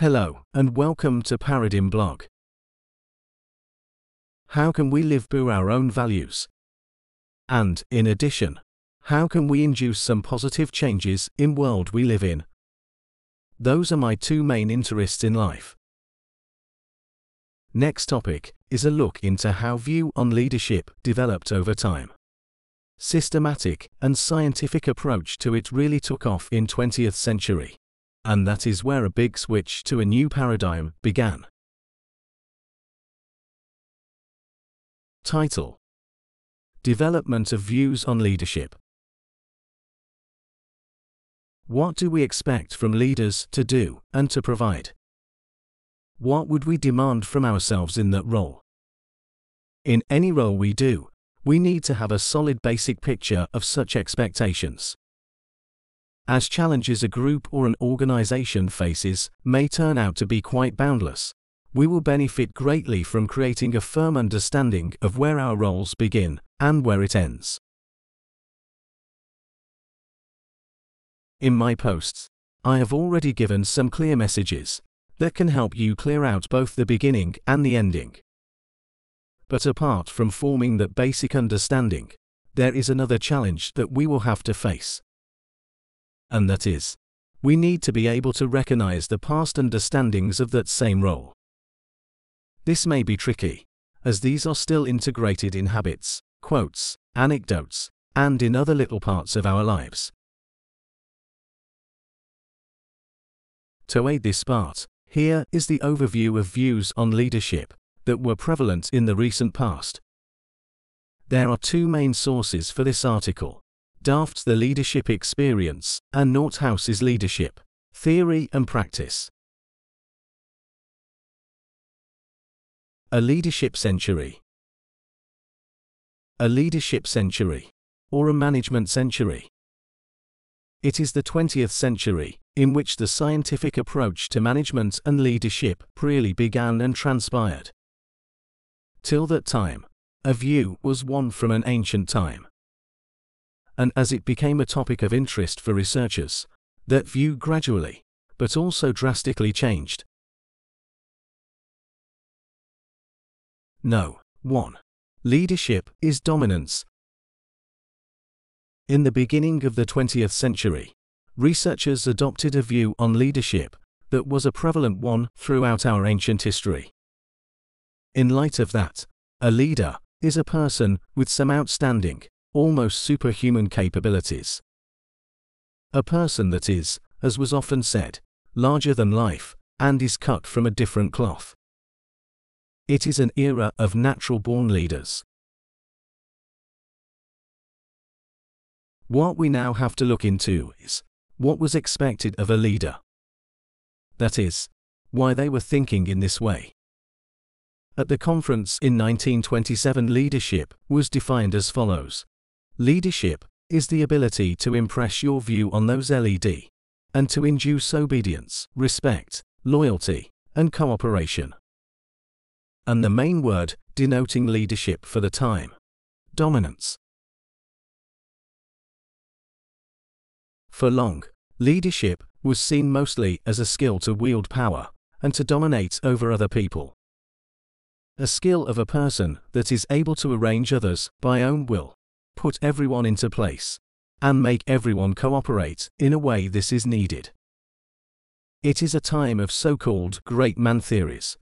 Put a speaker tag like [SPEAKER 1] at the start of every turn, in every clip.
[SPEAKER 1] Hello, and welcome to Paradigm Blog. How can we live by our own values? And, in addition, how can we induce some positive changes in world we live in? Those are my two main interests in life. Next topic is a look into how view on leadership developed over time. Systematic and scientific approach to it really took off in 20th century. And that is where a big switch to a new paradigm began. Title Development of Views on Leadership. What do we expect from leaders to do and to provide? What would we demand from ourselves in that role? In any role we do, we need to have a solid basic picture of such expectations as challenges a group or an organization faces may turn out to be quite boundless. We will benefit greatly from creating a firm understanding of where our roles begin and where it ends. In my posts, I have already given some clear messages that can help you clear out both the beginning and the ending. But apart from forming that basic understanding, there is another challenge that we will have to face and that is, we need to be able to recognize the past understandings of that same role. This may be tricky, as these are still integrated in habits, quotes, anecdotes, and in other little parts of our lives. To aid this part, here is the overview of views on leadership that were prevalent in the recent past. There are two main sources for this article Daft's The Leadership Experience, and Northouse's Leadership, Theory and Practice. A Leadership Century A leadership century, or a management century. It is the 20th century, in which the scientific approach to management and leadership really began and transpired. Till that time, a view was one from an ancient time and as it became a topic of interest for researchers, that view gradually, but also drastically changed. No. 1. Leadership is dominance. In the beginning of the 20th century, researchers adopted a view on leadership that was a prevalent one throughout our ancient history. In light of that, a leader is a person with some outstanding, almost superhuman capabilities. A person that is, as was often said, larger than life, and is cut from a different cloth. It is an era of natural born leaders. What we now have to look into is what was expected of a leader. That is, why they were thinking in this way. At the conference in 1927, leadership was defined as follows Leadership is the ability to impress your view on those LED and to induce obedience, respect, loyalty, and cooperation. And the main word denoting leadership for the time dominance. For long, leadership was seen mostly as a skill to wield power and to dominate over other people. A skill of a person that is able to arrange others by own will put everyone into place, and make everyone cooperate in a way this is needed. It is a time of so-called great man theories.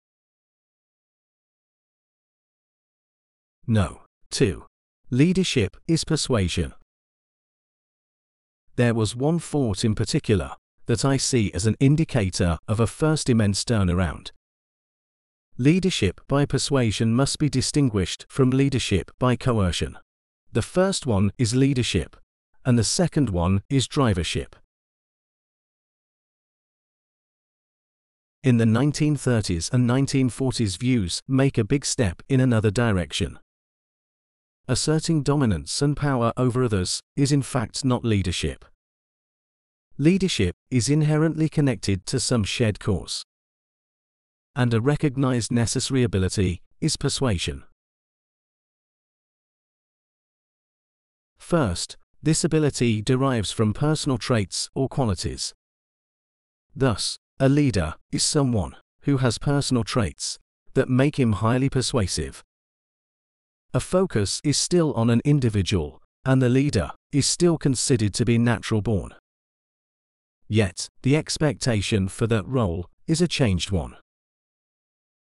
[SPEAKER 1] No. 2. Leadership is persuasion. There was one thought in particular that I see as an indicator of a first immense turnaround. Leadership by persuasion must be distinguished from leadership by coercion. The first one is leadership, and the second one is drivership. In the 1930s and 1940s views make a big step in another direction. Asserting dominance and power over others is in fact not leadership. Leadership is inherently connected to some shared cause. And a recognized necessary ability is persuasion. First, this ability derives from personal traits or qualities. Thus, A leader is someone who has personal traits that make him highly persuasive. A focus is still on an individual, and the leader is still considered to be natural born. Yet, the expectation for that role is a changed one.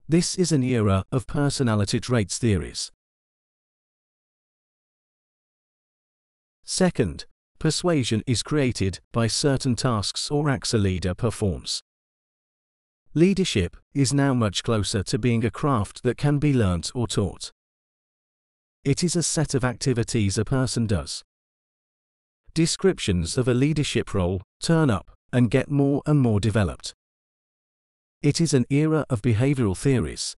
[SPEAKER 1] This is an era of personality traits theories. Second, persuasion is created by certain tasks or acts a leader performs. Leadership is now much closer to being a craft that can be learnt or taught. It is a set of activities a person does. Descriptions of a leadership role turn up and get more and more developed. It is an era of behavioral theories.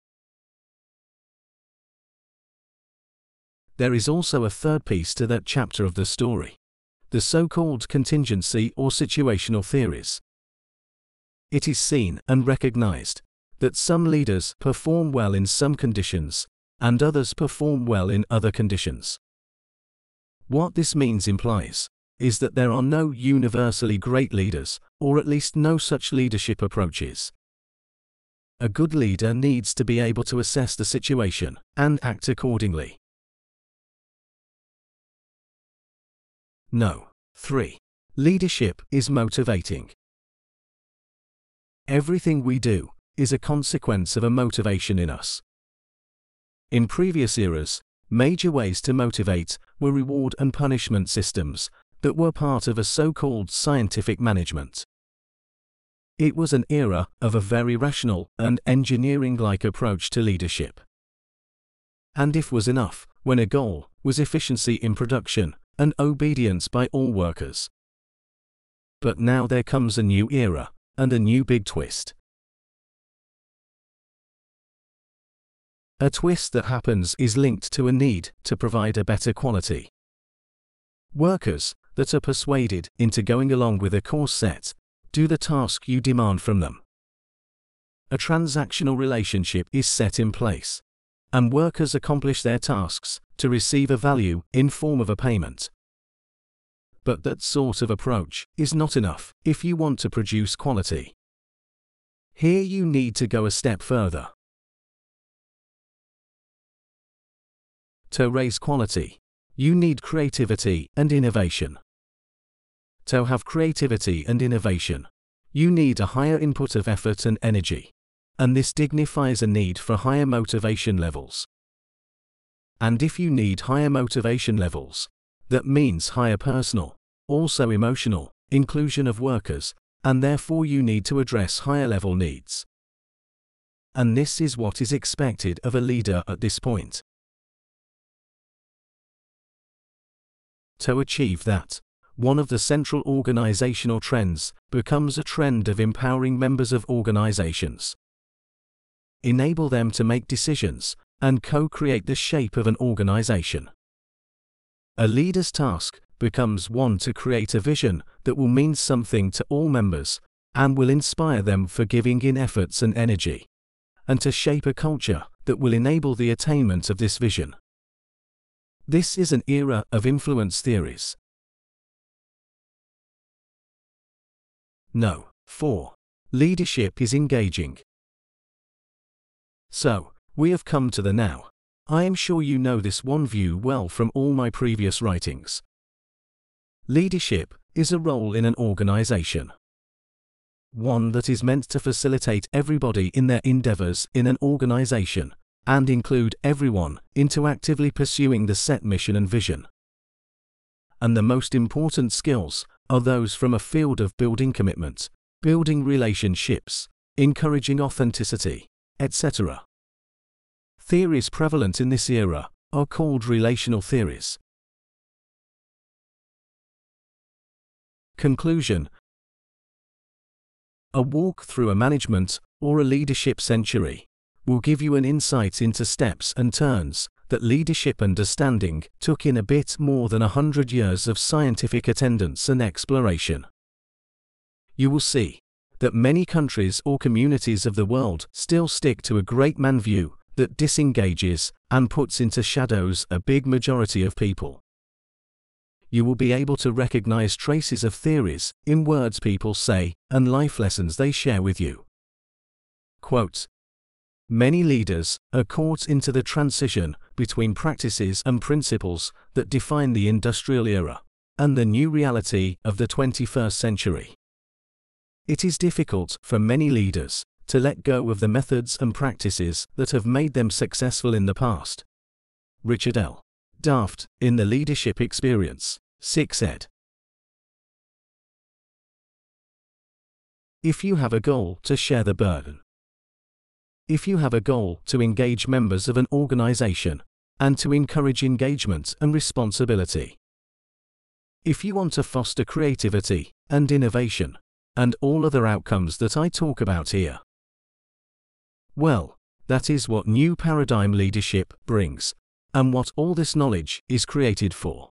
[SPEAKER 1] There is also a third piece to that chapter of the story the so called contingency or situational theories. It is seen and recognized that some leaders perform well in some conditions and others perform well in other conditions. What this means implies is that there are no universally great leaders, or at least no such leadership approaches. A good leader needs to be able to assess the situation and act accordingly. No. 3. Leadership is motivating. Everything we do is a consequence of a motivation in us. In previous eras, major ways to motivate were reward and punishment systems that were part of a so called scientific management. It was an era of a very rational and engineering like approach to leadership. And if was enough, when a goal was efficiency in production and obedience by all workers. But now there comes a new era and a new big twist. A twist that happens is linked to a need to provide a better quality. Workers that are persuaded into going along with a course set do the task you demand from them. A transactional relationship is set in place, and workers accomplish their tasks to receive a value in form of a payment. But that sort of approach is not enough if you want to produce quality. Here you need to go a step further. To raise quality, you need creativity and innovation. To have creativity and innovation, you need a higher input of effort and energy. And this dignifies a need for higher motivation levels. And if you need higher motivation levels, that means higher personal, also emotional, inclusion of workers, and therefore you need to address higher level needs. And this is what is expected of a leader at this point. To achieve that, one of the central organizational trends becomes a trend of empowering members of organizations. Enable them to make decisions and co create the shape of an organization. A leader's task becomes one to create a vision that will mean something to all members and will inspire them for giving in efforts and energy, and to shape a culture that will enable the attainment of this vision. This is an era of influence theories No. 4. Leadership is engaging. So, we have come to the now. I am sure you know this one view well from all my previous writings. Leadership is a role in an organization. One that is meant to facilitate everybody in their endeavors in an organization and include everyone into actively pursuing the set mission and vision. And the most important skills are those from a field of building commitment, building relationships, encouraging authenticity, etc. Theories prevalent in this era are called relational theories. Conclusion A walk through a management or a leadership century will give you an insight into steps and turns that leadership understanding took in a bit more than a hundred years of scientific attendance and exploration. You will see that many countries or communities of the world still stick to a great man view that disengages and puts into shadows a big majority of people. you will be able to recognize traces of theories in words people say and life lessons they share with you. Quote Many leaders are caught into the transition between practices and principles that define the industrial era and the new reality of the 21st century. It is difficult for many leaders to let go of the methods and practices that have made them successful in the past. Richard L. Daft, in the Leadership Experience, 6 ed. If you have a goal to share the burden, if you have a goal to engage members of an organization and to encourage engagement and responsibility, if you want to foster creativity and innovation and all other outcomes that I talk about here, well, that is what new paradigm leadership brings and what all this knowledge is created for.